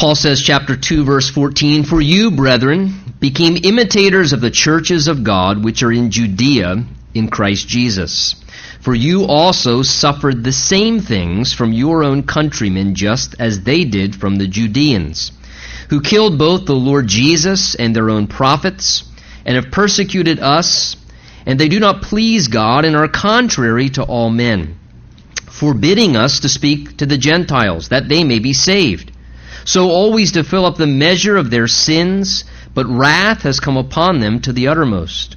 Paul says, chapter 2, verse 14, For you, brethren, became imitators of the churches of God which are in Judea in Christ Jesus. For you also suffered the same things from your own countrymen, just as they did from the Judeans, who killed both the Lord Jesus and their own prophets, and have persecuted us, and they do not please God and are contrary to all men, forbidding us to speak to the Gentiles, that they may be saved. So always to fill up the measure of their sins, but wrath has come upon them to the uttermost.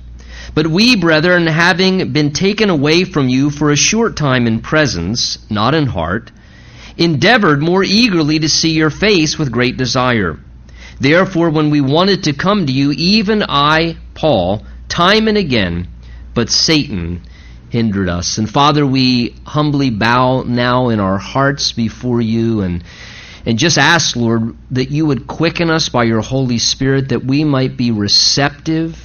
But we, brethren, having been taken away from you for a short time in presence, not in heart, endeavored more eagerly to see your face with great desire. Therefore, when we wanted to come to you, even I, Paul, time and again, but Satan hindered us. And Father, we humbly bow now in our hearts before you and and just ask, Lord, that you would quicken us by your Holy Spirit that we might be receptive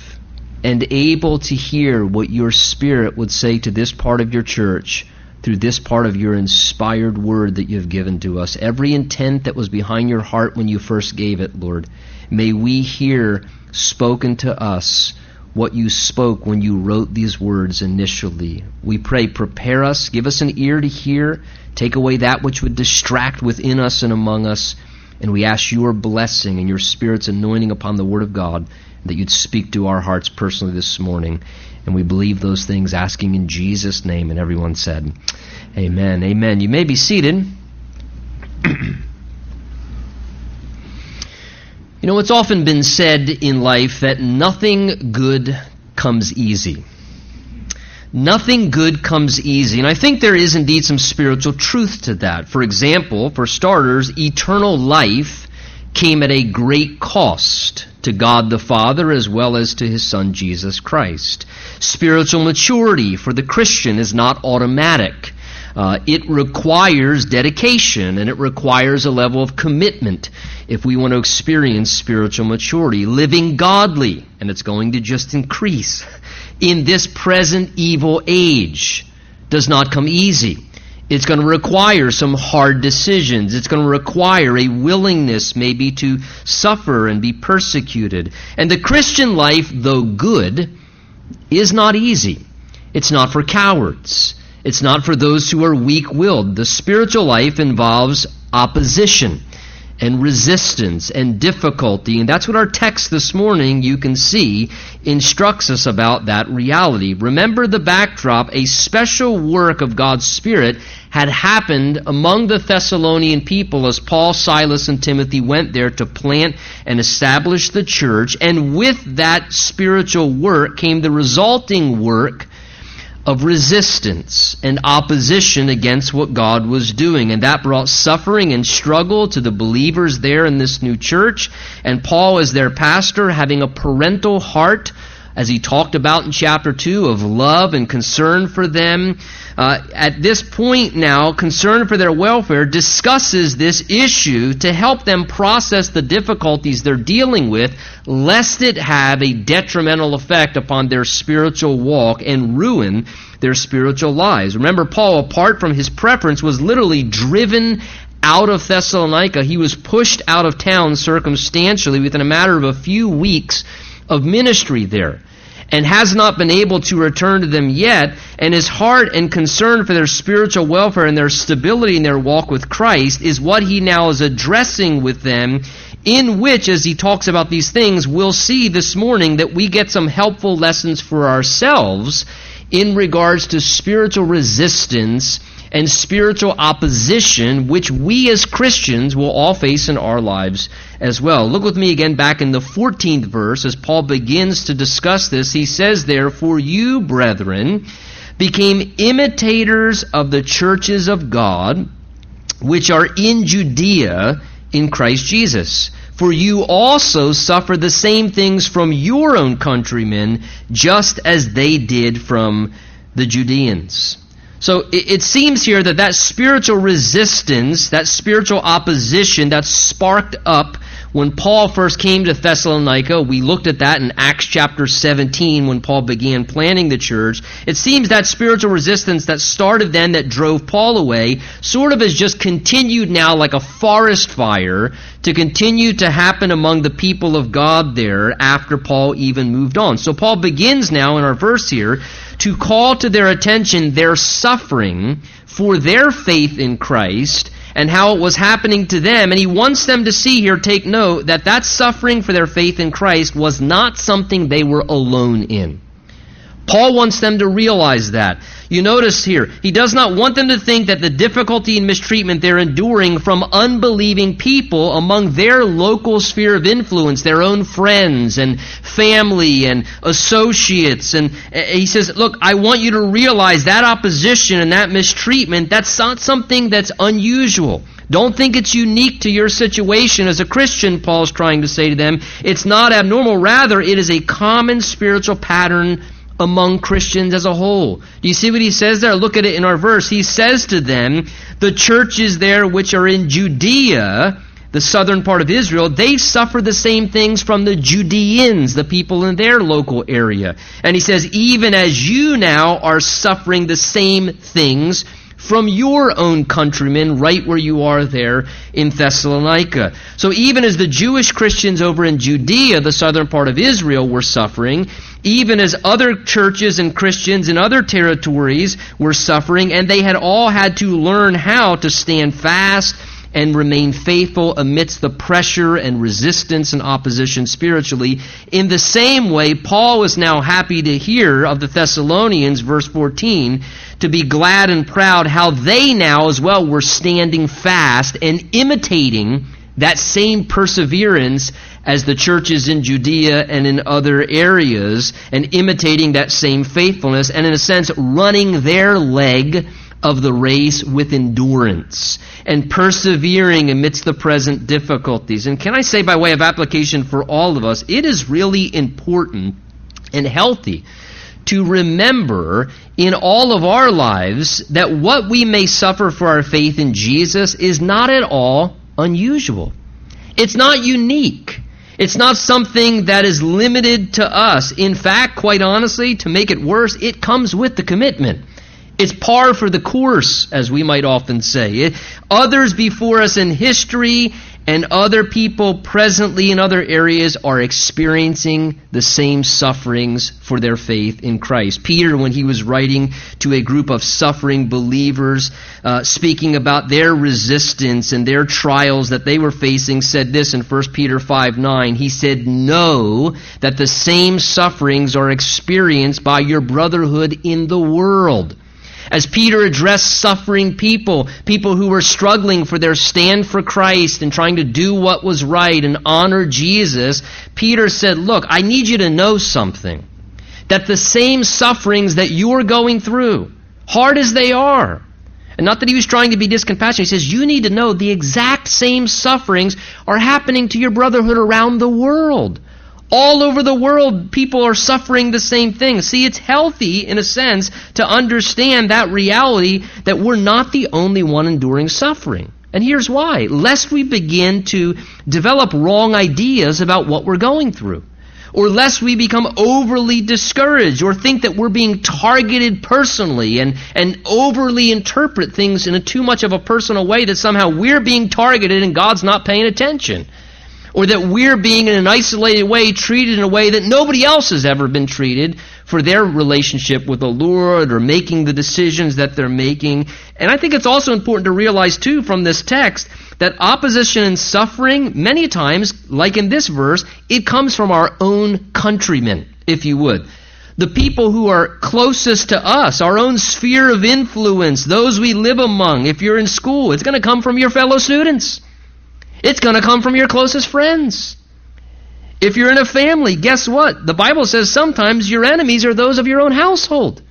and able to hear what your Spirit would say to this part of your church through this part of your inspired word that you've given to us. Every intent that was behind your heart when you first gave it, Lord, may we hear spoken to us what you spoke when you wrote these words initially. We pray, prepare us, give us an ear to hear, take away that which would distract within us and among us, and we ask your blessing and your Spirit's anointing upon the Word of God that you'd speak to our hearts personally this morning. And we believe those things, asking in Jesus' name. And everyone said, Amen. Amen. You may be seated. you know, it's often been said in life that nothing good comes easy. Nothing good comes easy. And I think there is indeed some spiritual truth to that. For example, for starters, eternal life came at a great cost to God the Father as well as to his Son Jesus Christ. Spiritual maturity for the Christian is not automatic. Uh, it requires dedication and it requires a level of commitment if we want to experience spiritual maturity. Living godly, and it's going to just increase in this present evil age, does not come easy. It's going to require some hard decisions. It's going to require a willingness, maybe, to suffer and be persecuted. And the Christian life, though good, is not easy. It's not for cowards. It's not for those who are weak willed. The spiritual life involves opposition and resistance and difficulty. And that's what our text this morning, you can see, instructs us about that reality. Remember the backdrop. A special work of God's Spirit had happened among the Thessalonian people as Paul, Silas, and Timothy went there to plant and establish the church. And with that spiritual work came the resulting work of resistance and opposition against what God was doing. And that brought suffering and struggle to the believers there in this new church. And Paul, as their pastor, having a parental heart, as he talked about in chapter 2, of love and concern for them. Uh, at this point now, concern for their welfare discusses this issue to help them process the difficulties they're dealing with, lest it have a detrimental effect upon their spiritual walk and ruin their spiritual lives. Remember, Paul, apart from his preference, was literally driven out of Thessalonica. He was pushed out of town circumstantially within a matter of a few weeks of ministry there and has not been able to return to them yet, and his heart and concern for their spiritual welfare and their stability in their walk with Christ is what he now is addressing with them, in which, as he talks about these things, we'll see this morning that we get some helpful lessons for ourselves in regards to spiritual resistance and spiritual opposition, which we as Christians will all face in our lives as well. Look with me again back in the 14th verse as Paul begins to discuss this. He says there, For you, brethren, became imitators of the churches of God, which are in Judea in Christ Jesus. For you also suffer the same things from your own countrymen, just as they did from the Judeans. So it, it, seems here that that spiritual resistance, that spiritual opposition that sparked up when Paul first came to Thessalonica, we looked at that in Acts chapter 17 when Paul began planning the church. It seems that spiritual resistance that started then that drove Paul away sort of has just continued now like a forest fire to continue to happen among the people of God there after Paul even moved on. So Paul begins now in our verse here to call to their attention their suffering for their faith in Christ and how it was happening to them. And he wants them to see here, take note, that that suffering for their faith in Christ was not something they were alone in. Paul wants them to realize that. You notice here, he does not want them to think that the difficulty and mistreatment they're enduring from unbelieving people among their local sphere of influence, their own friends and family and associates. And uh, he says, look, I want you to realize that opposition and that mistreatment, that's not something that's unusual. Don't think it's unique to your situation as a Christian, Paul's trying to say to them. It's not abnormal. Rather, it is a common spiritual pattern among Christians as a whole. Do you see what he says there? Look at it in our verse. He says to them, the churches there which are in Judea, the southern part of Israel, they suffer the same things from the Judeans, the people in their local area. And he says, even as you now are suffering the same things from your own countrymen right where you are there in Thessalonica. So even as the Jewish Christians over in Judea, the southern part of Israel, were suffering, even as other churches and Christians in other territories were suffering, and they had all had to learn how to stand fast and remain faithful amidst the pressure and resistance and opposition spiritually. In the same way, Paul was now happy to hear of the Thessalonians, verse 14, to be glad and proud how they now as well were standing fast and imitating that same perseverance as the churches in Judea and in other areas, and imitating that same faithfulness, and in a sense, running their leg of the race with endurance and persevering amidst the present difficulties. And can I say, by way of application for all of us, it is really important and healthy to remember in all of our lives that what we may suffer for our faith in Jesus is not at all unusual. It's not unique. It's not something that is limited to us. In fact, quite honestly, to make it worse, it comes with the commitment. It's par for the course, as we might often say. It, others before us in history and other people presently in other areas are experiencing the same sufferings for their faith in Christ. Peter, when he was writing to a group of suffering believers, uh, speaking about their resistance and their trials that they were facing, said this in 1 Peter 5 9. He said, Know that the same sufferings are experienced by your brotherhood in the world. As Peter addressed suffering people, people who were struggling for their stand for Christ and trying to do what was right and honor Jesus, Peter said, Look, I need you to know something. That the same sufferings that you're going through, hard as they are, and not that he was trying to be discompassionate, he says, You need to know the exact same sufferings are happening to your brotherhood around the world. All over the world, people are suffering the same thing. See, it's healthy, in a sense, to understand that reality that we're not the only one enduring suffering. And here's why. Lest we begin to develop wrong ideas about what we're going through. Or lest we become overly discouraged or think that we're being targeted personally and, and overly interpret things in a too much of a personal way that somehow we're being targeted and God's not paying attention or that we're being in an isolated way treated in a way that nobody else has ever been treated for their relationship with the Lord or making the decisions that they're making. And I think it's also important to realize too from this text that opposition and suffering many times like in this verse it comes from our own countrymen if you would the people who are closest to us, our own sphere of influence, those we live among. If you're in school, it's going to come from your fellow students. It's going to come from your closest friends. If you're in a family, guess what? The Bible says sometimes your enemies are those of your own household.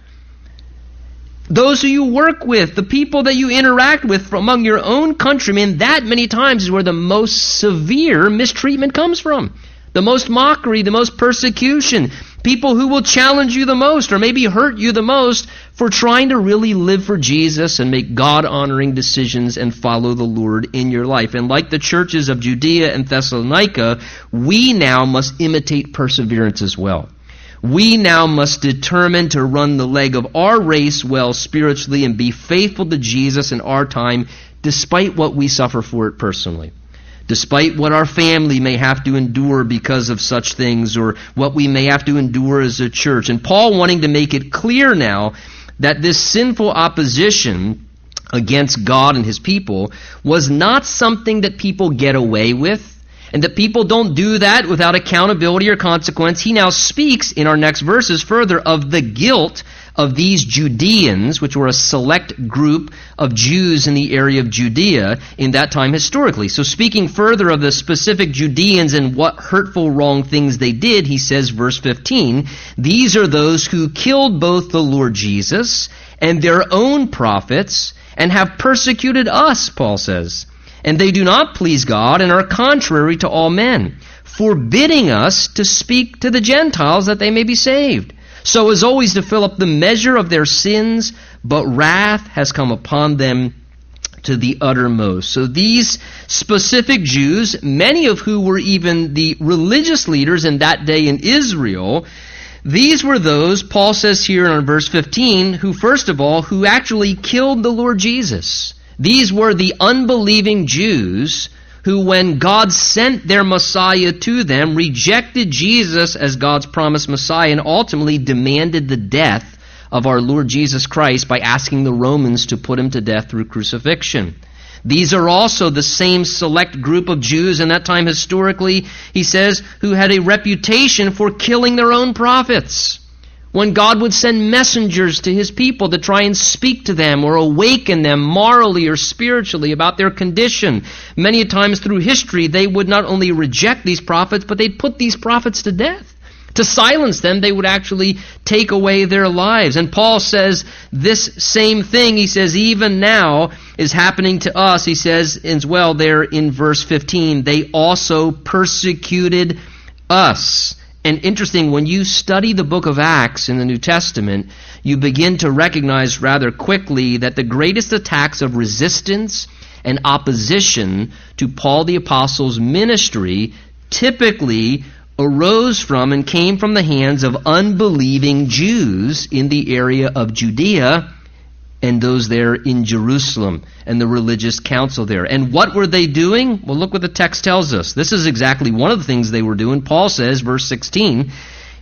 Those who you work with, the people that you interact with from among your own countrymen, that many times is where the most severe mistreatment comes from. The most mockery, the most persecution, people who will challenge you the most or maybe hurt you the most for trying to really live for Jesus and make God honoring decisions and follow the Lord in your life. And like the churches of Judea and Thessalonica, we now must imitate perseverance as well. We now must determine to run the leg of our race well spiritually and be faithful to Jesus in our time despite what we suffer for it personally despite what our family may have to endure because of such things or what we may have to endure as a church. And Paul wanting to make it clear now that this sinful opposition against God and his people was not something that people get away with and that people don't do that without accountability or consequence. He now speaks in our next verses further of the guilt of these Judeans, which were a select group of Jews in the area of Judea in that time historically. So, speaking further of the specific Judeans and what hurtful, wrong things they did, he says, verse 15, These are those who killed both the Lord Jesus and their own prophets and have persecuted us, Paul says. And they do not please God and are contrary to all men, forbidding us to speak to the Gentiles that they may be saved so as always to fill up the measure of their sins, but wrath has come upon them to the uttermost. So these specific Jews, many of who were even the religious leaders in that day in Israel, these were those, Paul says here in verse 15, who first of all, who actually killed the Lord Jesus. These were the unbelieving Jews who, when God sent their Messiah to them, rejected Jesus as God's promised Messiah and ultimately demanded the death of our Lord Jesus Christ by asking the Romans to put him to death through crucifixion. These are also the same select group of Jews in that time historically, he says, who had a reputation for killing their own prophets when God would send messengers to his people to try and speak to them or awaken them morally or spiritually about their condition. Many times through history, they would not only reject these prophets, but they'd put these prophets to death. To silence them, they would actually take away their lives. And Paul says this same thing, he says, even now is happening to us. He says as well there in verse 15, they also persecuted us. And interesting, when you study the book of Acts in the New Testament, you begin to recognize rather quickly that the greatest attacks of resistance and opposition to Paul the Apostle's ministry typically arose from and came from the hands of unbelieving Jews in the area of Judea and those there in Jerusalem and the religious council there. And what were they doing? Well, look what the text tells us. This is exactly one of the things they were doing. Paul says, verse 16,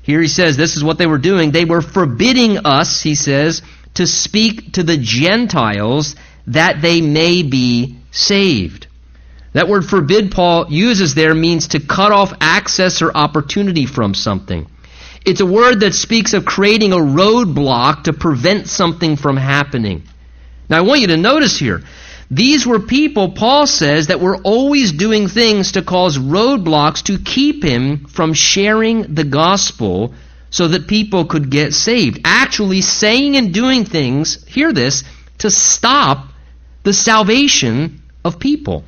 here he says, this is what they were doing. They were forbidding us, he says, to speak to the Gentiles that they may be saved. That word forbid Paul uses there means to cut off access or opportunity from something. It's a word that speaks of creating a roadblock to prevent something from happening. Now, I want you to notice here, these were people, Paul says, that were always doing things to cause roadblocks to keep him from sharing the gospel so that people could get saved. Actually, saying and doing things, hear this, to stop the salvation of people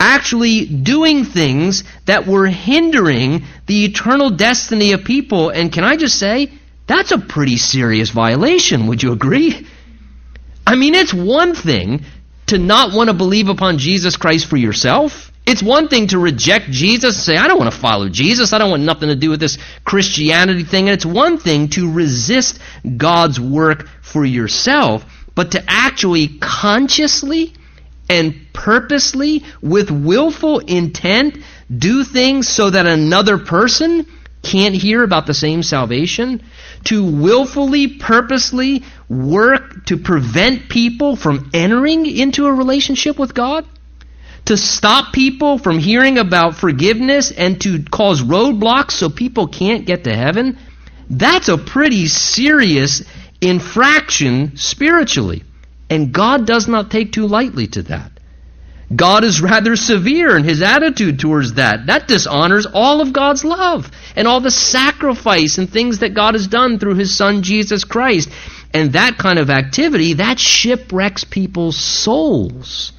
actually doing things that were hindering the eternal destiny of people. And can I just say, that's a pretty serious violation. Would you agree? I mean, it's one thing to not want to believe upon Jesus Christ for yourself. It's one thing to reject Jesus and say, I don't want to follow Jesus. I don't want nothing to do with this Christianity thing. And it's one thing to resist God's work for yourself. But to actually consciously and purposely, with willful intent, do things so that another person can't hear about the same salvation, to willfully, purposely work to prevent people from entering into a relationship with God, to stop people from hearing about forgiveness and to cause roadblocks so people can't get to heaven, that's a pretty serious infraction spiritually. And God does not take too lightly to that. God is rather severe in his attitude towards that. That dishonors all of God's love and all the sacrifice and things that God has done through his son Jesus Christ. And that kind of activity, that shipwrecks people's souls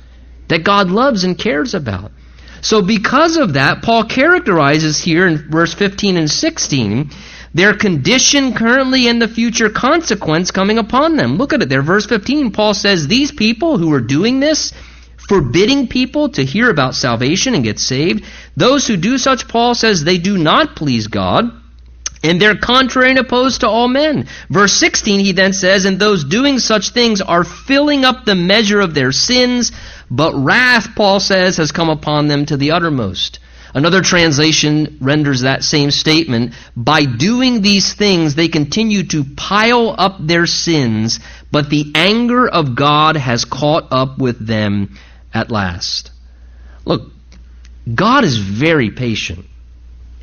that God loves and cares about. So, because of that, Paul characterizes here in verse 15 and 16 their condition currently and the future consequence coming upon them. Look at it there. Verse 15, Paul says, These people who are doing this, forbidding people to hear about salvation and get saved, those who do such, Paul says, they do not please God. And they're contrary and opposed to all men. Verse 16, he then says, And those doing such things are filling up the measure of their sins, but wrath, Paul says, has come upon them to the uttermost. Another translation renders that same statement by doing these things, they continue to pile up their sins, but the anger of God has caught up with them at last. Look, God is very patient,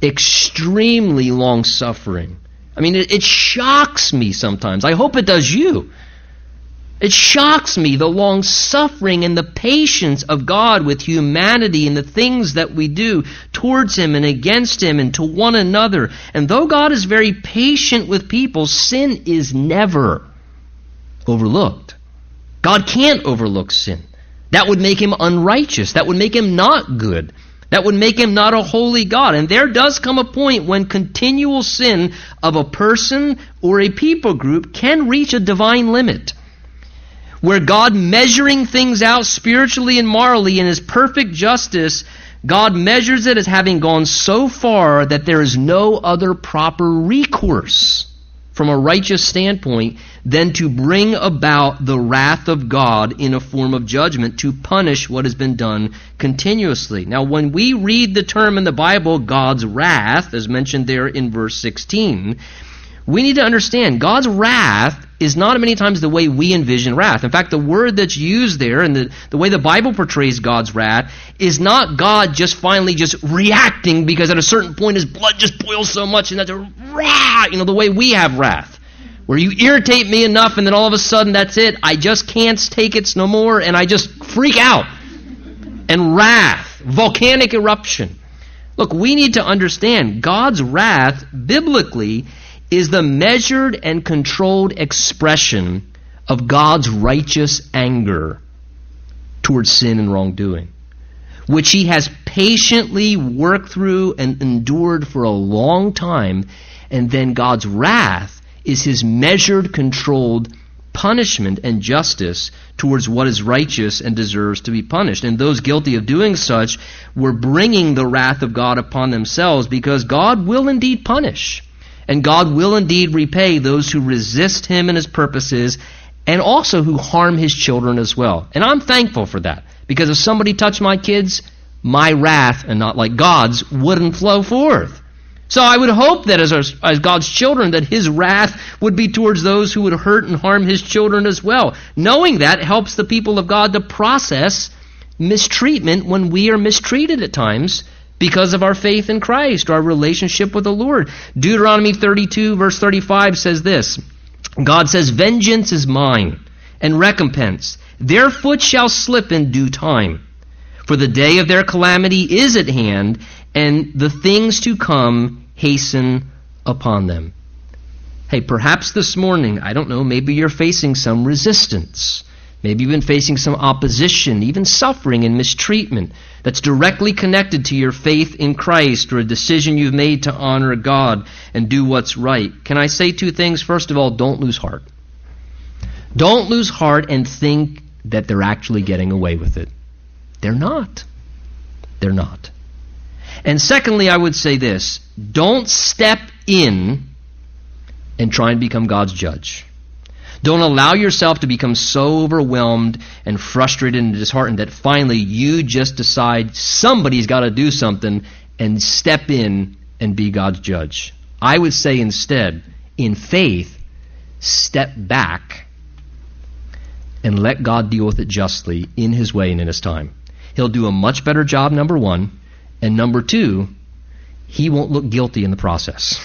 extremely long suffering. I mean, it, it, shocks me sometimes. I hope it does you. It shocks me the long suffering and the patience of God with humanity and the things that we do towards Him and against Him and to one another. And though God is very patient with people, sin is never overlooked. God can't overlook sin. That would make Him unrighteous. That would make Him not good. That would make Him not a holy God. And there does come a point when continual sin of a person or a people group can reach a divine limit where God measuring things out spiritually and morally in His perfect justice, God measures it as having gone so far that there is no other proper recourse from a righteous standpoint than to bring about the wrath of God in a form of judgment to punish what has been done continuously. Now, when we read the term in the Bible, God's wrath, as mentioned there in verse 16, we need to understand God's wrath is not many times the way we envision wrath. In fact, the word that's used there and the, the way the Bible portrays God's wrath is not God just finally just reacting because at a certain point his blood just boils so much and that's a rah, you know, the way we have wrath. Where you irritate me enough and then all of a sudden that's it. I just can't take it no more and I just freak out. And wrath, volcanic eruption. Look, we need to understand God's wrath biblically is the measured and controlled expression of God's righteous anger towards sin and wrongdoing, which he has patiently worked through and endured for a long time, and then God's wrath is his measured, controlled punishment and justice towards what is righteous and deserves to be punished. And those guilty of doing such were bringing the wrath of God upon themselves because God will indeed punish. And God will indeed repay those who resist him and his purposes and also who harm his children as well. And I'm thankful for that because if somebody touched my kids, my wrath, and not like God's, wouldn't flow forth. So I would hope that as, our, as God's children, that His wrath would be towards those who would hurt and harm His children as well. Knowing that helps the people of God to process mistreatment when we are mistreated at times because of our faith in Christ, our relationship with the Lord. Deuteronomy 32, verse 35 says this God says, Vengeance is mine, and recompense. Their foot shall slip in due time. For the day of their calamity is at hand, and the things to come hasten upon them. Hey, perhaps this morning, I don't know, maybe you're facing some resistance. Maybe you've been facing some opposition, even suffering and mistreatment that's directly connected to your faith in Christ or a decision you've made to honor God and do what's right. Can I say two things? First of all, don't lose heart. Don't lose heart and think that they're actually getting away with it. They're not. They're not. And secondly, I would say this don't step in and try and become God's judge. Don't allow yourself to become so overwhelmed and frustrated and disheartened that finally you just decide somebody's got to do something and step in and be God's judge. I would say instead, in faith, step back and let God deal with it justly in His way and in His time. He'll do a much better job, number one. And number two, He won't look guilty in the process.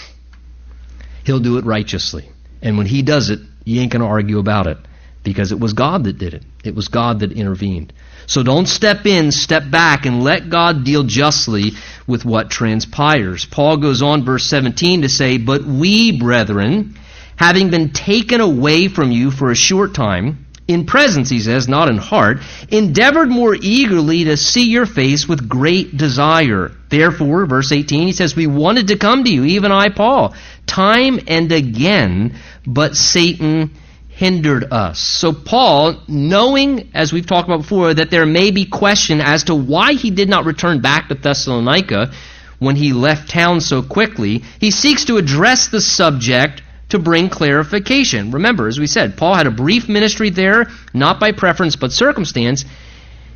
He'll do it righteously. And when He does it, you ain't going to argue about it because it was God that did it. It was God that intervened. So don't step in, step back, and let God deal justly with what transpires. Paul goes on, verse 17, to say, But we, brethren, having been taken away from you for a short time, in presence, he says, not in heart, endeavored more eagerly to see your face with great desire. Therefore, verse 18, he says, We wanted to come to you, even I, Paul, time and again, but Satan hindered us. So Paul, knowing, as we've talked about before, that there may be question as to why he did not return back to Thessalonica when he left town so quickly, he seeks to address the subject to bring clarification. Remember, as we said, Paul had a brief ministry there, not by preference but circumstance.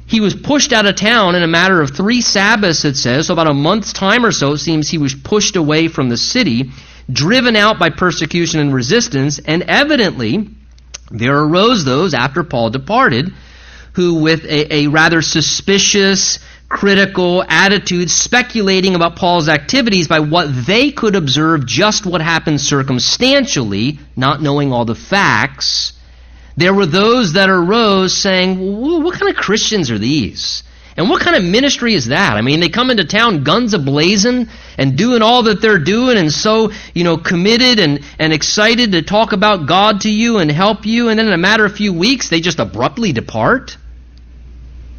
He was pushed out of town in a matter of three Sabbaths, it says. So, about a month's time or so, it seems he was pushed away from the city, driven out by persecution and resistance, and evidently, there arose those after Paul departed who, with a, a rather suspicious, critical attitudes, speculating about Paul's activities by what they could observe, just what happened circumstantially, not knowing all the facts. There were those that arose saying, What kind of Christians are these? And what kind of ministry is that? I mean, they come into town guns ablazing and doing all that they're doing and so, you know, committed and, and excited to talk about God to you and help you, and then in a matter of few weeks, they just abruptly depart?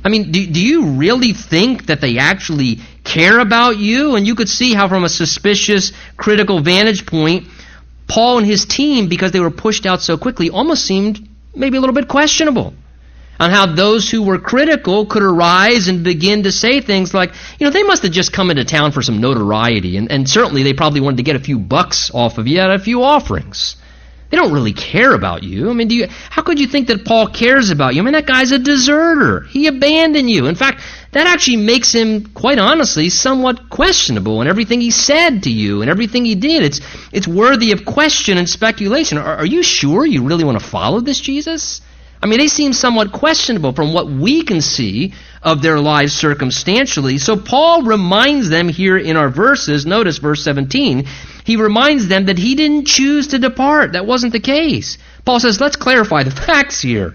I mean, do, do you really think that they actually care about you? And you could see how, from a suspicious, critical vantage point, Paul and his team, because they were pushed out so quickly, almost seemed maybe a little bit questionable. On how those who were critical could arise and begin to say things like, you know, they must have just come into town for some notoriety, and, and certainly they probably wanted to get a few bucks off of you at a few offerings. They don't really care about you. I mean, do you, how could you think that Paul cares about you? I mean, that guy's a deserter. He abandoned you. In fact, that actually makes him, quite honestly, somewhat questionable in everything he said to you and everything he did. It's, it's worthy of question and speculation. Are, are you sure you really want to follow this Jesus? I mean, they seem somewhat questionable from what we can see of their lives circumstantially. So Paul reminds them here in our verses, notice verse 17, he reminds them that he didn't choose to depart. That wasn't the case. Paul says, let's clarify the facts here.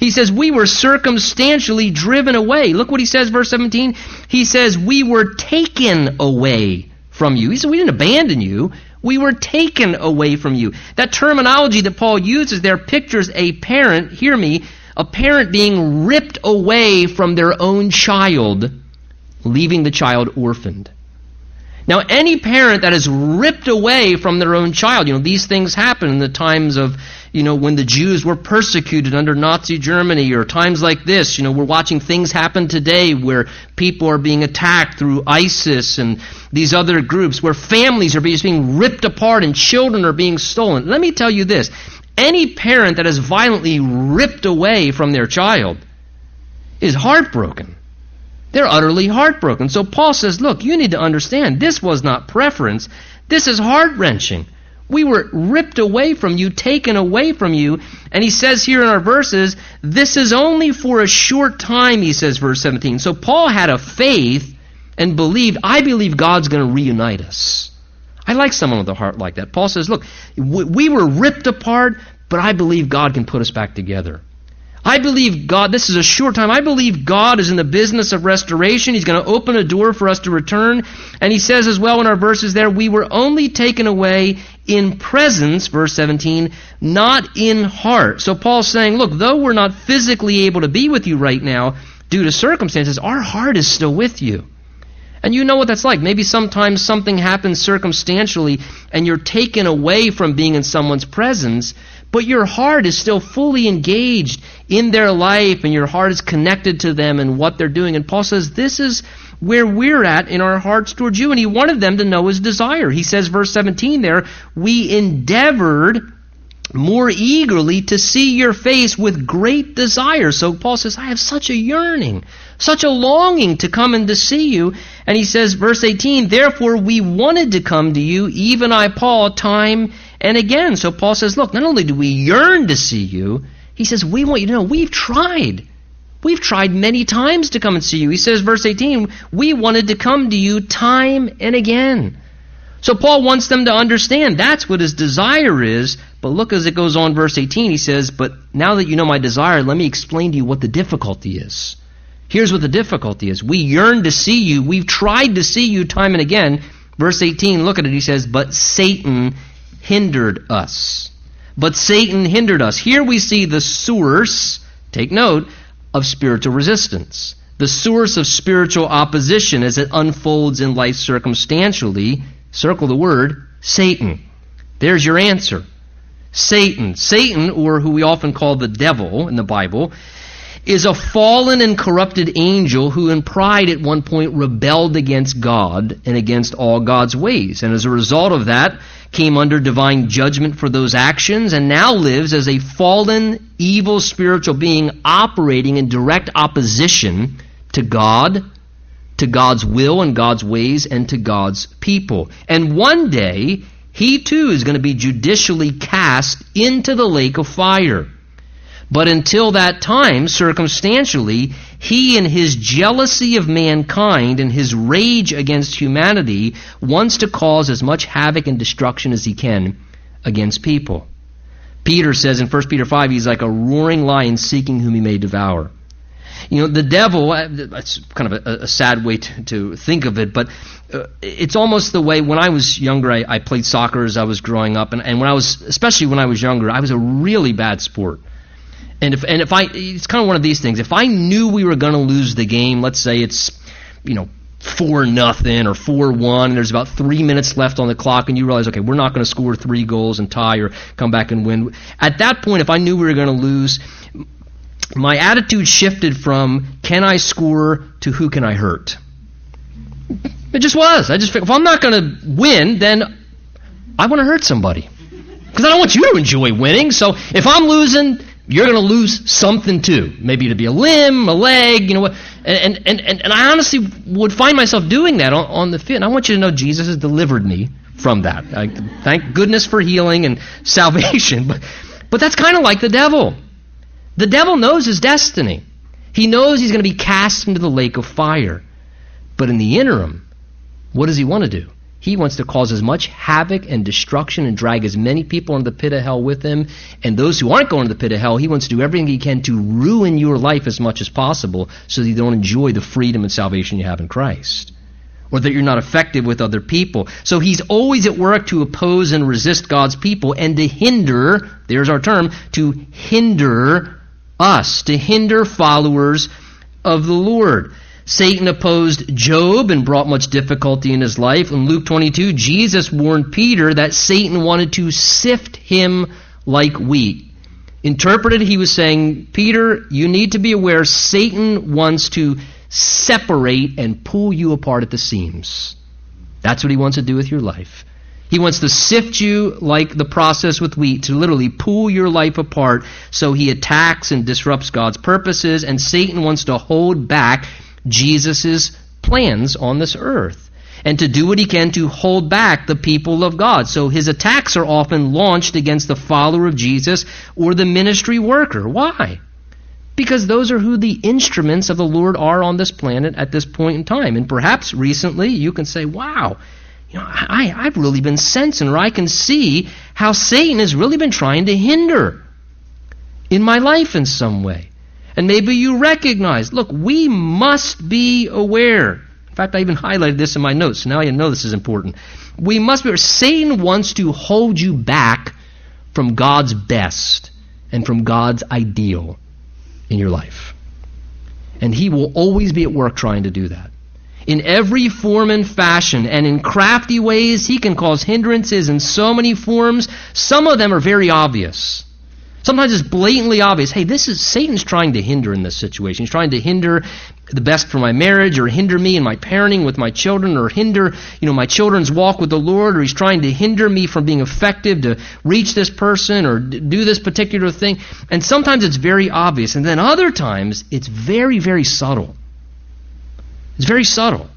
He says, we were circumstantially driven away. Look what he says, verse 17. He says, we were taken away from you. He said, we didn't abandon you. We were taken away from you. That terminology that Paul uses there pictures a parent, hear me, a parent being ripped away from their own child, leaving the child orphaned. Now, any parent that is ripped away from their own child, you know, these things happen in the times of, you know, when the Jews were persecuted under Nazi Germany, or times like this. You know, we're watching things happen today where people are being attacked through ISIS and these other groups, where families are being ripped apart and children are being stolen. Let me tell you this any parent that is violently ripped away from their child is heartbroken. They're utterly heartbroken. So Paul says, look, you need to understand this was not preference. This is heart wrenching. We were ripped away from you, taken away from you. And he says here in our verses, this is only for a short time, he says, verse 17. So Paul had a faith and believed, I believe God's going to reunite us. I like someone with a heart like that. Paul says, look, we were ripped apart, but I believe God can put us back together. I believe God, this is a short time. I believe God is in the business of restoration. He's going to open a door for us to return. And he says as well in our verses there, we were only taken away in presence, verse 17, not in heart. So Paul's saying, look, though we're not physically able to be with you right now due to circumstances, our heart is still with you. And you know what that's like. Maybe sometimes something happens circumstantially and you're taken away from being in someone's presence, but your heart is still fully engaged in their life and your heart is connected to them and what they're doing. And Paul says this is where we're at in our hearts towards you. And he wanted them to know his desire. He says, verse 17 there, we endeavored more eagerly to see your face with great desire. So Paul says, I have such a yearning, such a longing to come and to see you. And he says, verse 18, therefore we wanted to come to you, even I, Paul, time and again, so Paul says, look, not only do we yearn to see you, he says, we want you to know we've tried. We've tried many times to come and see you. He says, verse 18, we wanted to come to you time and again. So Paul wants them to understand that's what his desire is. But look as it goes on, verse 18, he says, But now that you know my desire, let me explain to you what the difficulty is. Here's what the difficulty is. We yearn to see you. We've tried to see you time and again. Verse 18, look at it. He says, But Satan hindered us. But Satan hindered us. Here we see the source take note, of spiritual resistance. The source of spiritual opposition as it unfolds in life circumstantially, circle the word, Satan. There's your answer. Satan. Satan, or who we often call the devil in the Bible, is a fallen and corrupted angel who in pride at one point rebelled against God and against all God's ways. And as a result of that, came under divine judgment for those actions and now lives as a fallen, evil spiritual being operating in direct opposition to God, to God's will and God's ways, and to God's people. And one day, he too is going to be judicially cast into the lake of fire. But until that time, circumstantially, he, in his jealousy of mankind and his rage against humanity, wants to cause as much havoc and destruction as he can against people. Peter says in 1 Peter 5, he's like a roaring lion seeking whom he may devour. You know, the devil, uh, that's kind of a, a sad way to, to, think of it, but uh, it's almost the way when I was younger, I, I played soccer as I was growing up, and, and when I was, especially when I was younger, I was a really bad sport. And if and if I, it's kind of one of these things. If I knew we were going to lose the game, let's say it's, you know, four nothing or four one, and there's about three minutes left on the clock, and you realize, okay, we're not going to score three goals and tie or come back and win. At that point, if I knew we were going to lose, my attitude shifted from can I score to who can I hurt. It just was. I just if I'm not going to win, then I want to hurt somebody because I don't want you to enjoy winning. So if I'm losing you're going to lose something too. Maybe to be a limb, a leg, you know what. And, and, and, and I honestly would find myself doing that on, on the field. And I want you to know Jesus has delivered me from that. I, thank goodness for healing and salvation. But, but that's kind of like the devil. The devil knows his destiny. He knows he's going to be cast into the lake of fire. But in the interim, what does he want to do? He wants to cause as much havoc and destruction and drag as many people into the pit of hell with him. And those who aren't going to the pit of hell, he wants to do everything he can to ruin your life as much as possible so that you don't enjoy the freedom and salvation you have in Christ. Or that you're not effective with other people. So he's always at work to oppose and resist God's people and to hinder, there's our term, to hinder us, to hinder followers of the Lord. Satan opposed Job and brought much difficulty in his life. In Luke 22, Jesus warned Peter that Satan wanted to sift him like wheat. Interpreted, he was saying, Peter, you need to be aware Satan wants to separate and pull you apart at the seams. That's what he wants to do with your life. He wants to sift you like the process with wheat, to literally pull your life apart so he attacks and disrupts God's purposes, and Satan wants to hold back Jesus' plans on this earth and to do what he can to hold back the people of God. So his attacks are often launched against the follower of Jesus or the ministry worker. Why? Because those are who the instruments of the Lord are on this planet at this point in time. And perhaps recently you can say, wow, you know, I, I've really been sensing, or I can see how Satan has really been trying to hinder in my life in some way. And maybe you recognize, look, we must be aware. In fact, I even highlighted this in my notes, so now you know this is important. We must be aware. Satan wants to hold you back from God's best and from God's ideal in your life. And he will always be at work trying to do that. In every form and fashion, and in crafty ways, he can cause hindrances in so many forms. Some of them are very obvious. Sometimes it's blatantly obvious. Hey, this is Satan's trying to hinder in this situation. He's trying to hinder the best for my marriage, or hinder me in my parenting with my children, or hinder you know my children's walk with the Lord, or he's trying to hinder me from being effective to reach this person or do this particular thing. And sometimes it's very obvious, and then other times it's very, very subtle. It's very subtle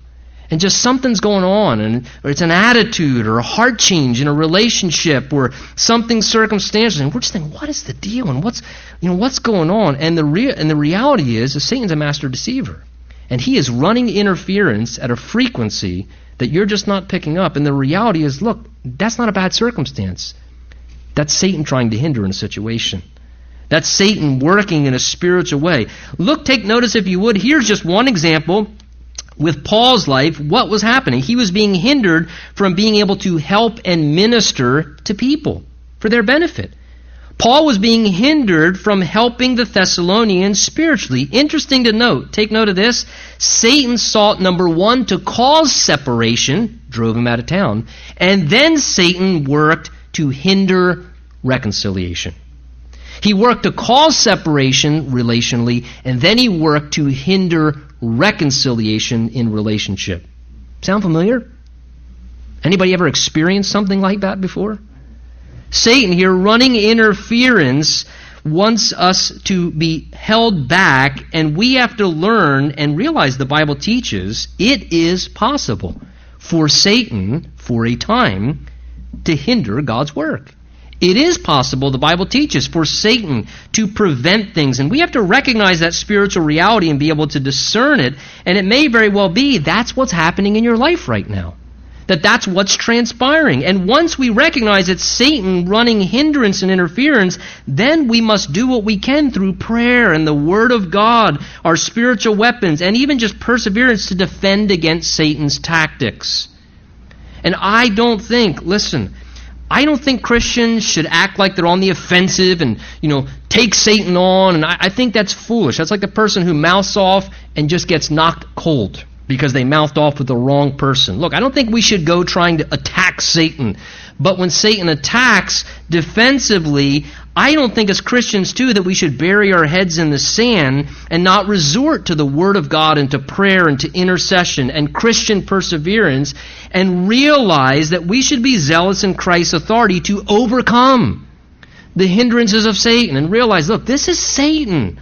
and just something's going on and it's an attitude or a heart change in a relationship or something circumstantial and we're just thinking what is the deal? And what's you know what's going on? And the rea- and the reality is that Satan's a master deceiver and he is running interference at a frequency that you're just not picking up. And the reality is look that's not a bad circumstance. That's Satan trying to hinder in a situation. That's Satan working in a spiritual way. Look take notice if you would. Here's just one example with Paul's life, what was happening? He was being hindered from being able to help and minister to people for their benefit. Paul was being hindered from helping the Thessalonians spiritually. Interesting to note, take note of this. Satan sought, number one, to cause separation, drove him out of town, and then Satan worked to hinder reconciliation. He worked to cause separation relationally, and then he worked to hinder reconciliation in relationship. Sound familiar? Anybody ever experienced something like that before? Satan here running interference wants us to be held back, and we have to learn and realize the Bible teaches it is possible for Satan, for a time, to hinder God's work. It is possible, the Bible teaches, for Satan to prevent things. And we have to recognize that spiritual reality and be able to discern it. And it may very well be that's what's happening in your life right now. That that's what's transpiring. And once we recognize it's Satan running hindrance and interference, then we must do what we can through prayer and the Word of God, our spiritual weapons, and even just perseverance to defend against Satan's tactics. And I don't think, listen, I don't think Christians should act like they're on the offensive and, you know, take Satan on. And I, I, think that's foolish. That's like the person who mouths off and just gets knocked cold because they mouthed off with the wrong person. Look, I don't think we should go trying to attack Satan. But when Satan attacks defensively, I don't think as Christians, too, that we should bury our heads in the sand and not resort to the Word of God and to prayer and to intercession and Christian perseverance and realize that we should be zealous in Christ's authority to overcome the hindrances of Satan and realize, look, this is Satan.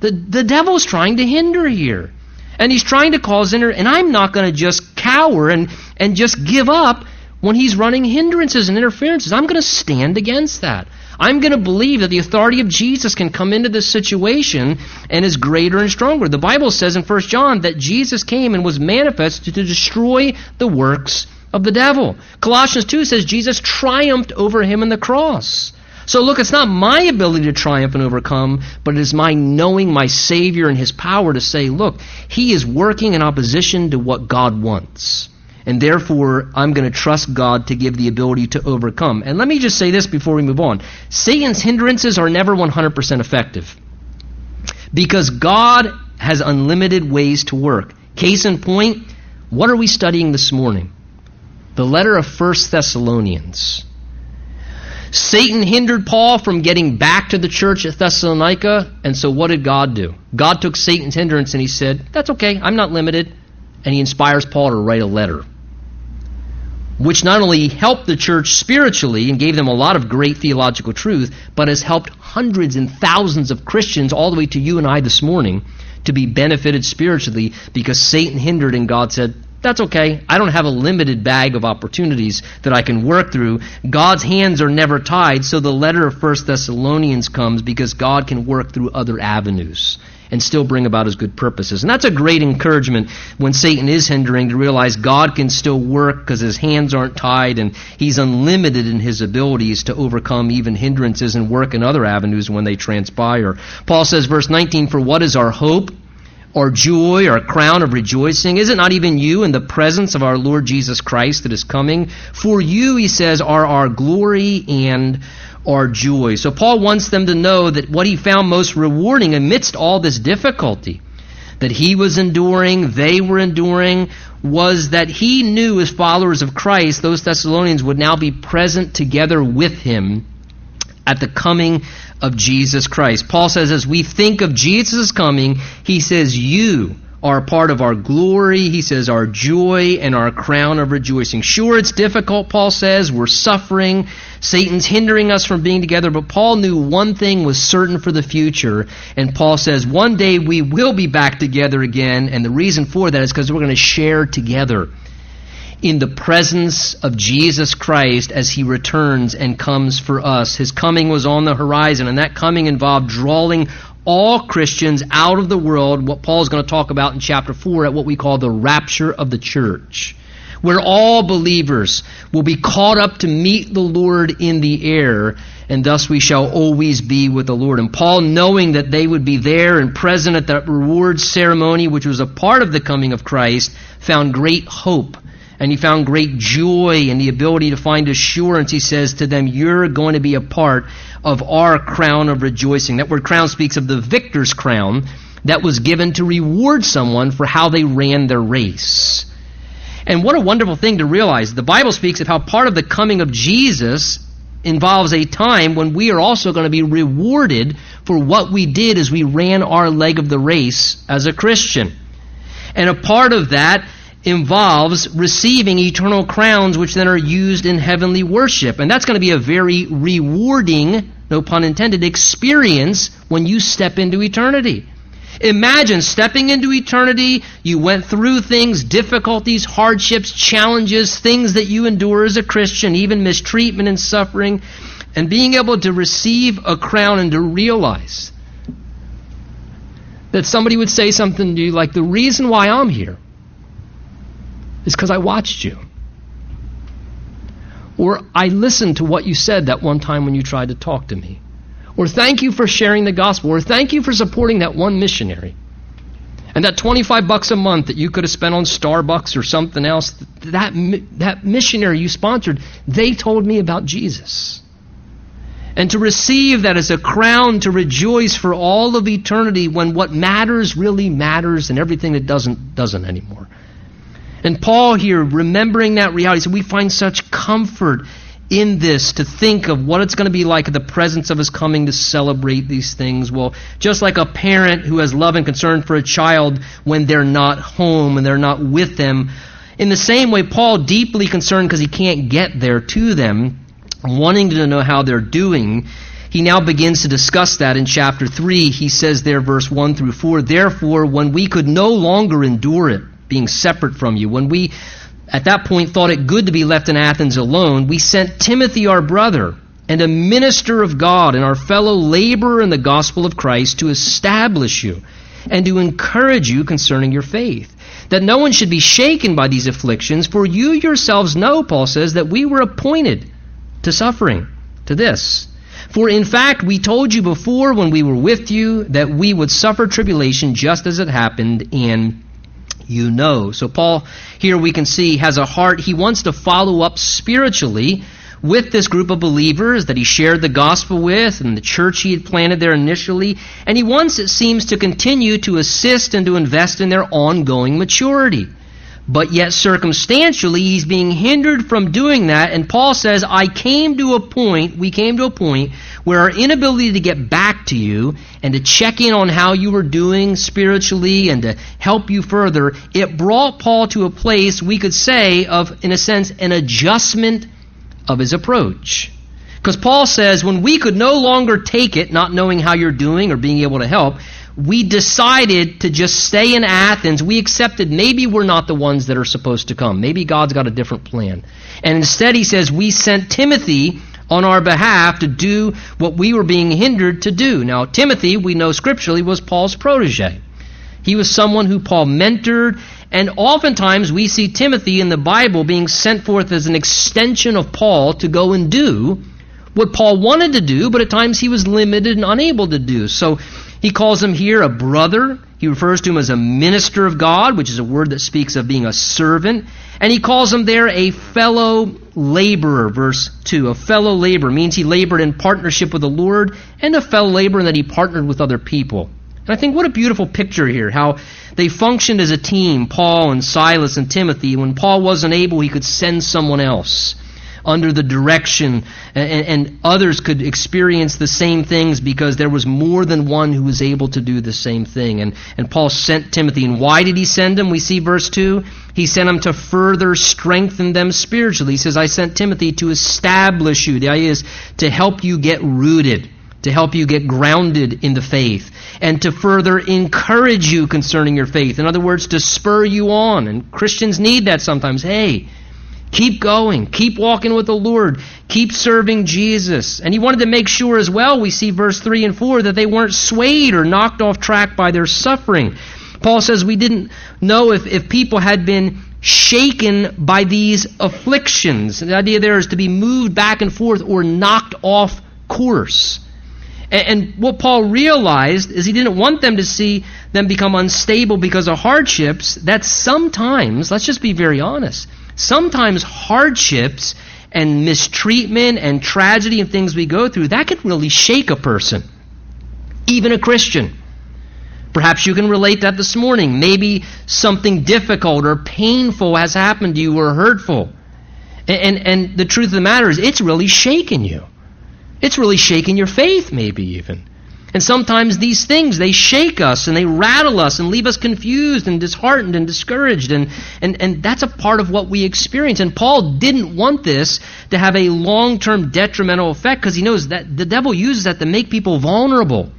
The, the devil's trying to hinder here. And he's trying to cause inter and I'm not going to just cower and, and just give up when he's running hindrances and interferences. I'm going to stand against that. I'm going to believe that the authority of Jesus can come into this situation and is greater and stronger. The Bible says in 1 John that Jesus came and was manifested to destroy the works of the devil. Colossians 2 says Jesus triumphed over him in the cross. So look, it's not my ability to triumph and overcome, but it is my knowing my Savior and His power to say, look, He is working in opposition to what God wants. And therefore, I'm going to trust God to give the ability to overcome. And let me just say this before we move on Satan's hindrances are never 100% effective. Because God has unlimited ways to work. Case in point, what are we studying this morning? The letter of 1 Thessalonians. Satan hindered Paul from getting back to the church at Thessalonica, and so what did God do? God took Satan's hindrance and he said, That's okay, I'm not limited. And he inspires Paul to write a letter which not only helped the church spiritually and gave them a lot of great theological truth, but has helped hundreds and thousands of Christians, all the way to you and I this morning, to be benefited spiritually because Satan hindered and God said, that's okay. I don't have a limited bag of opportunities that I can work through. God's hands are never tied, so the letter of 1 Thessalonians comes because God can work through other avenues and still bring about his good purposes. And that's a great encouragement when Satan is hindering to realize God can still work because his hands aren't tied and he's unlimited in his abilities to overcome even hindrances and work in other avenues when they transpire. Paul says, verse 19, For what is our hope? Our joy, our crown of rejoicing? Is it not even you in the presence of our Lord Jesus Christ that is coming? For you, he says, are our glory and our joy. So Paul wants them to know that what he found most rewarding amidst all this difficulty that he was enduring, they were enduring, was that he knew as followers of Christ, those Thessalonians would now be present together with him at the coming of Jesus Christ. Paul says, as we think of Jesus' coming, he says, You are part of our glory. He says our joy and our crown of rejoicing. Sure, it's difficult, Paul says. We're suffering. Satan's hindering us from being together, but Paul knew one thing was certain for the future. And Paul says one day we will be back together again. And the reason for that is because we're going to share together in the presence of Jesus Christ as he returns and comes for us. His coming was on the horizon, and that coming involved drawing all Christians out of the world, what Paul's going to talk about in chapter 4 at what we call the rapture of the church, where all believers will be caught up to meet the Lord in the air, and thus we shall always be with the Lord. And Paul, knowing that they would be there and present at that reward ceremony, which was a part of the coming of Christ, found great hope and he found great joy in the ability to find assurance. He says to them, You're going to be a part of our crown of rejoicing. That word crown speaks of the victor's crown that was given to reward someone for how they ran their race. And what a wonderful thing to realize. The Bible speaks of how part of the coming of Jesus involves a time when we are also going to be rewarded for what we did as we ran our leg of the race as a Christian. And a part of that involves receiving eternal crowns, which then are used in heavenly worship. And that's going to be a very rewarding, no pun intended, experience when you step into eternity. Imagine stepping into eternity. You went through things, difficulties, hardships, challenges, things that you endure as a Christian, even mistreatment and suffering, and being able to receive a crown and to realize that somebody would say something to you like, The reason why I'm here is because I watched you. Or I listened to what you said that one time when you tried to talk to me. Or thank you for sharing the gospel. Or thank you for supporting that one missionary. And that 25 bucks a month that you could have spent on Starbucks or something else, that, that missionary you sponsored, they told me about Jesus. And to receive that as a crown to rejoice for all of eternity when what matters really matters and everything that doesn't, doesn't anymore. And Paul here, remembering that reality, so we find such comfort in this to think of what it's going to be like in the presence of his coming to celebrate these things. Well, just like a parent who has love and concern for a child when they're not home and they're not with them, in the same way, Paul, deeply concerned because he can't get there to them, wanting to know how they're doing, he now begins to discuss that in chapter 3. He says there, verse 1 through 4, Therefore, when we could no longer endure it, being separate from you. When we, at that point, thought it good to be left in Athens alone, we sent Timothy, our brother, and a minister of God and our fellow laborer in the gospel of Christ to establish you and to encourage you concerning your faith. That no one should be shaken by these afflictions, for you yourselves know, Paul says, that we were appointed to suffering, to this. For in fact, we told you before when we were with you that we would suffer tribulation just as it happened in you know. So Paul here we can see has a heart he wants to follow up spiritually with this group of believers that he shared the gospel with and the church he had planted there initially, and he wants it seems to continue to assist and to invest in their ongoing maturity. But yet, circumstantially, he's being hindered from doing that. And Paul says, I came to a point, we came to a point where our inability to get back to you and to check in on how you were doing spiritually and to help you further, it brought Paul to a place we could say of, in a sense, an adjustment of his approach. Because Paul says, when we could no longer take it, not knowing how you're doing or being able to help, we decided to just stay in Athens. We accepted maybe we're not the ones that are supposed to come. Maybe God's got a different plan. And instead, he says, we sent Timothy on our behalf to do what we were being hindered to do. Now, Timothy, we know scripturally, was Paul's protege. He was someone who Paul mentored, and oftentimes we see Timothy in the Bible being sent forth as an extension of Paul to go and do what Paul wanted to do, but at times he was limited and unable to do. So he calls him here a brother. He refers to him as a minister of God, which is a word that speaks of being a servant. And he calls him there a fellow laborer, verse 2. A fellow laborer means he labored in partnership with the Lord, and a fellow laborer in that he partnered with other people. And I think what a beautiful picture here, how they functioned as a team, Paul and Silas and Timothy. When Paul wasn't able, he could send someone else under the direction, and, and others could experience the same things because there was more than one who was able to do the same thing. And, and Paul sent Timothy. And why did he send him? We see verse 2. He sent him to further strengthen them spiritually. He says, I sent Timothy to establish you. The idea is to help you get rooted to help you get grounded in the faith and to further encourage you concerning your faith. In other words, to spur you on. And Christians need that sometimes. Hey, Keep going. Keep walking with the Lord. Keep serving Jesus. And he wanted to make sure as well, we see verse 3 and 4, that they weren't swayed or knocked off track by their suffering. Paul says we didn't know if, if people had been shaken by these afflictions. The idea there is to be moved back and forth or knocked off course. And, and what Paul realized is he didn't want them to see them become unstable because of hardships. That sometimes, let's just be very honest, sometimes hardships and mistreatment and tragedy and things we go through, that can really shake a person, even a Christian. Perhaps you can relate that this morning. Maybe something difficult or painful has happened to you or hurtful. And, and, and the truth of the matter is, it's really shaken you. It's really shaken your faith, maybe even. And sometimes these things, they shake us and they rattle us and leave us confused and disheartened and discouraged. And, and, and that's a part of what we experience. And Paul didn't want this to have a long term detrimental effect because he knows that the devil uses that to make people vulnerable.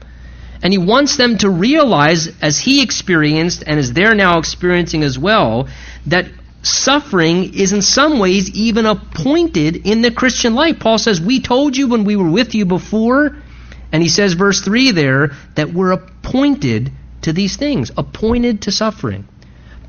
And he wants them to realize, as he experienced and as they're now experiencing as well, that suffering is in some ways even appointed in the Christian life. Paul says, We told you when we were with you before and he says, verse 3 there, that we're appointed to these things, appointed to suffering.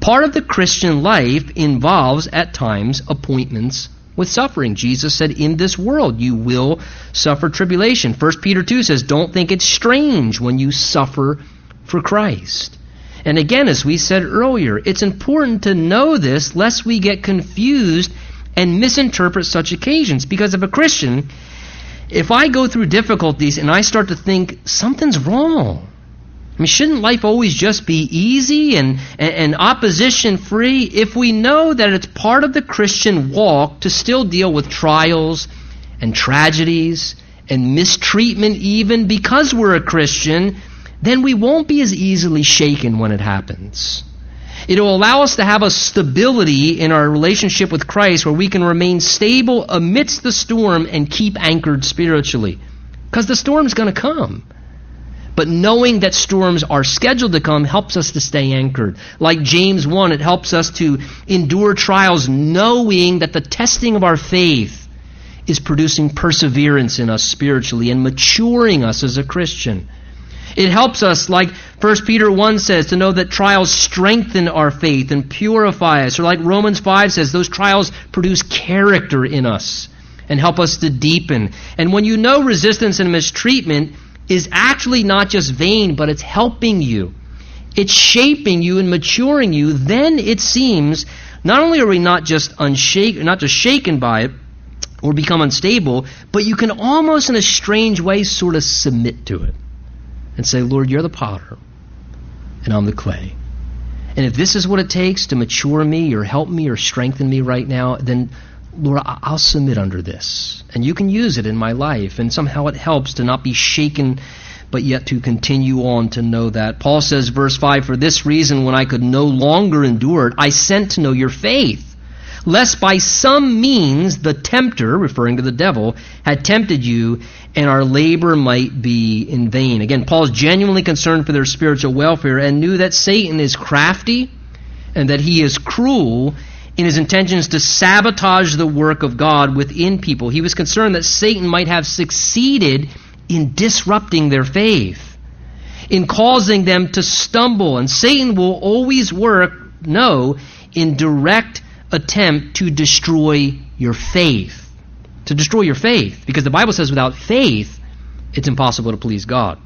Part of the Christian life involves, at times, appointments with suffering. Jesus said, In this world you will suffer tribulation. 1 Peter 2 says, Don't think it's strange when you suffer for Christ. And again, as we said earlier, it's important to know this lest we get confused and misinterpret such occasions. Because if a Christian if I go through difficulties and I start to think something's wrong, I mean, shouldn't life always just be easy and, and, and opposition free? If we know that it's part of the Christian walk to still deal with trials and tragedies and mistreatment, even because we're a Christian, then we won't be as easily shaken when it happens. It'll allow us to have a stability in our relationship with Christ where we can remain stable amidst the storm and keep anchored spiritually. Because the storm's going to come. But knowing that storms are scheduled to come helps us to stay anchored. Like James 1, it helps us to endure trials knowing that the testing of our faith is producing perseverance in us spiritually and maturing us as a Christian. It helps us, like 1 Peter 1 says, to know that trials strengthen our faith and purify us. Or like Romans 5 says, those trials produce character in us and help us to deepen. And when you know resistance and mistreatment is actually not just vain, but it's helping you, it's shaping you and maturing you, then it seems not only are we not just unshaken, not just shaken by it or become unstable, but you can almost in a strange way sort of submit to it and say, Lord, you're the potter, and I'm the clay. And if this is what it takes to mature me or help me or strengthen me right now, then Lord, I'll submit under this. And you can use it in my life. And somehow it helps to not be shaken, but yet to continue on to know that. Paul says, verse 5 For this reason, when I could no longer endure it, I sent to know your faith lest by some means the tempter, referring to the devil, had tempted you and our labor might be in vain. Again, Paul's genuinely concerned for their spiritual welfare and knew that Satan is crafty and that he is cruel in his intentions to sabotage the work of God within people. He was concerned that Satan might have succeeded in disrupting their faith, in causing them to stumble. And Satan will always work, no, in direct attempt to destroy your faith. To destroy your faith. Because the Bible says without faith, it's impossible to please God.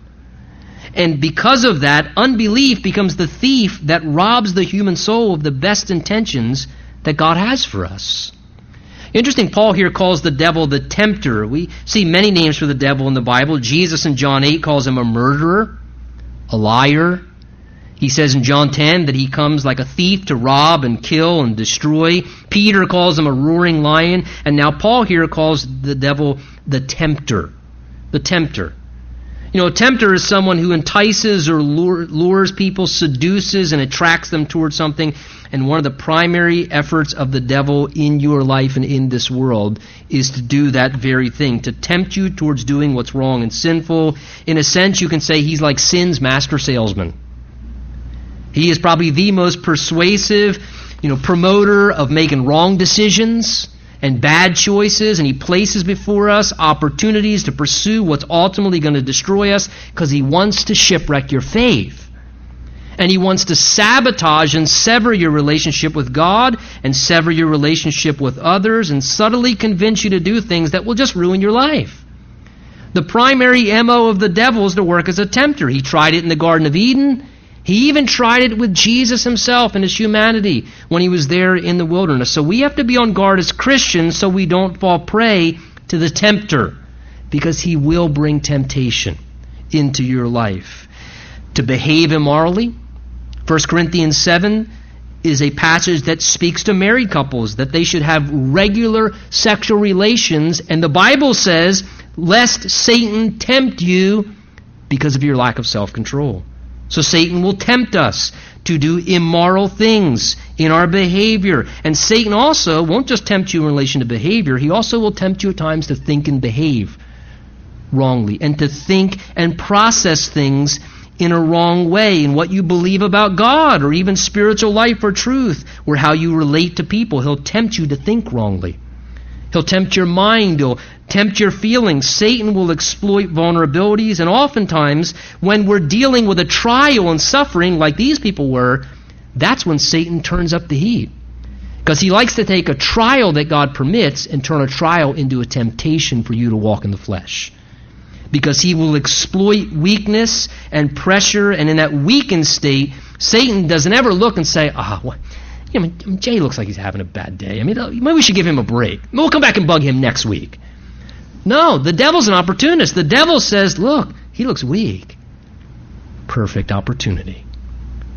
And because of that, unbelief becomes the thief that robs the human soul of the best intentions that God has for us. Interesting, Paul here calls the devil the tempter. We see many names for the devil in the Bible. Jesus in John 8 calls him a murderer, a liar, he says in John 10 that he comes like a thief to rob and kill and destroy. Peter calls him a roaring lion. And now Paul here calls the devil the tempter. The tempter. You know, a tempter is someone who entices or lures people, seduces, and attracts them towards something. And one of the primary efforts of the devil in your life and in this world is to do that very thing, to tempt you towards doing what's wrong and sinful. In a sense, you can say he's like sin's master salesman. He is probably the most persuasive, you know, promoter of making wrong decisions and bad choices, and he places before us opportunities to pursue what's ultimately going to destroy us because he wants to shipwreck your faith. And he wants to sabotage and sever your relationship with God and sever your relationship with others and subtly convince you to do things that will just ruin your life. The primary MO of the devil is to work as a tempter. He tried it in the Garden of Eden. He even tried it with Jesus himself and his humanity when he was there in the wilderness. So we have to be on guard as Christians so we don't fall prey to the tempter because he will bring temptation into your life. To behave immorally, 1 Corinthians 7 is a passage that speaks to married couples that they should have regular sexual relations and the Bible says lest Satan tempt you because of your lack of self-control. So Satan will tempt us to do immoral things in our behavior. And Satan also won't just tempt you in relation to behavior, he also will tempt you at times to think and behave wrongly and to think and process things in a wrong way in what you believe about God or even spiritual life or truth or how you relate to people. He'll tempt you to think wrongly. He'll tempt your mind. He'll tempt your feelings. Satan will exploit vulnerabilities. And oftentimes, when we're dealing with a trial and suffering like these people were, that's when Satan turns up the heat. Because he likes to take a trial that God permits and turn a trial into a temptation for you to walk in the flesh. Because he will exploit weakness and pressure, and in that weakened state, Satan doesn't ever look and say, ah, what? You know, Jay looks like he's having a bad day. I mean, uh, maybe we should give him a break. We'll come back and bug him next week. No, the devil's an opportunist. The devil says, look, he looks weak. Perfect opportunity.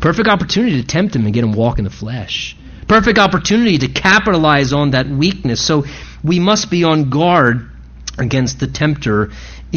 Perfect opportunity to tempt him and get him walk in the flesh. Perfect opportunity to capitalize on that weakness. So we must be on guard against the tempter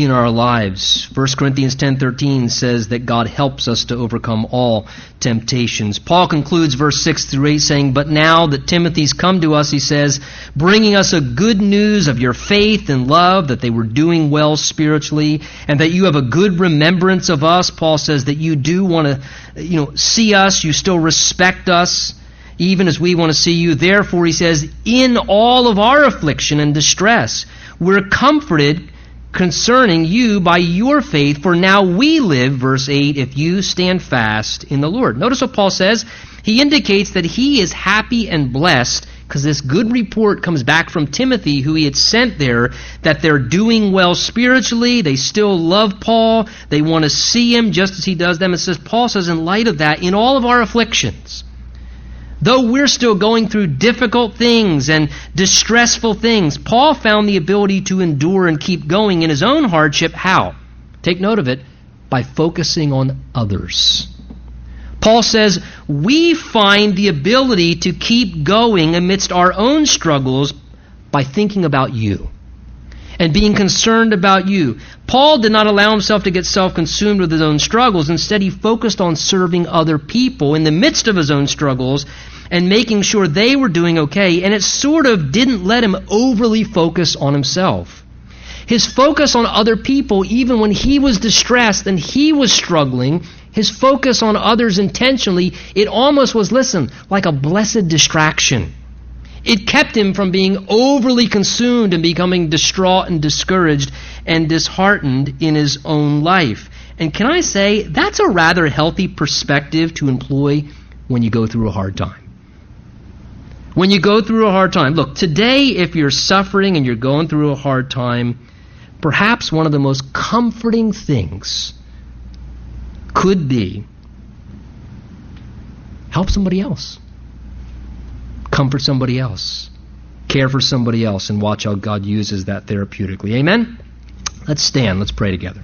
in our lives. 1 Corinthians 10:13 says that God helps us to overcome all temptations. Paul concludes verse 6 through 8 saying, "But now that Timothy's come to us," he says, "bringing us a good news of your faith and love that they were doing well spiritually and that you have a good remembrance of us." Paul says that you do want to you know see us, you still respect us even as we want to see you. Therefore, he says, in all of our affliction and distress, we're comforted concerning you by your faith, for now we live, verse 8, if you stand fast in the Lord. Notice what Paul says. He indicates that he is happy and blessed because this good report comes back from Timothy, who he had sent there, that they're doing well spiritually. They still love Paul. They want to see him just as he does them. It says, Paul says, in light of that, in all of our afflictions, Though we're still going through difficult things and distressful things, Paul found the ability to endure and keep going in his own hardship. How? Take note of it by focusing on others. Paul says, We find the ability to keep going amidst our own struggles by thinking about you and being concerned about you. Paul did not allow himself to get self consumed with his own struggles. Instead, he focused on serving other people in the midst of his own struggles and making sure they were doing okay. And it sort of didn't let him overly focus on himself. His focus on other people, even when he was distressed and he was struggling, his focus on others intentionally, it almost was, listen, like a blessed distraction. It kept him from being overly consumed and becoming distraught and discouraged and disheartened in his own life. And can I say, that's a rather healthy perspective to employ when you go through a hard time. When you go through a hard time, look, today, if you're suffering and you're going through a hard time, perhaps one of the most comforting things could be help somebody else comfort somebody else, care for somebody else, and watch how God uses that therapeutically. Amen? Let's stand. Let's pray together.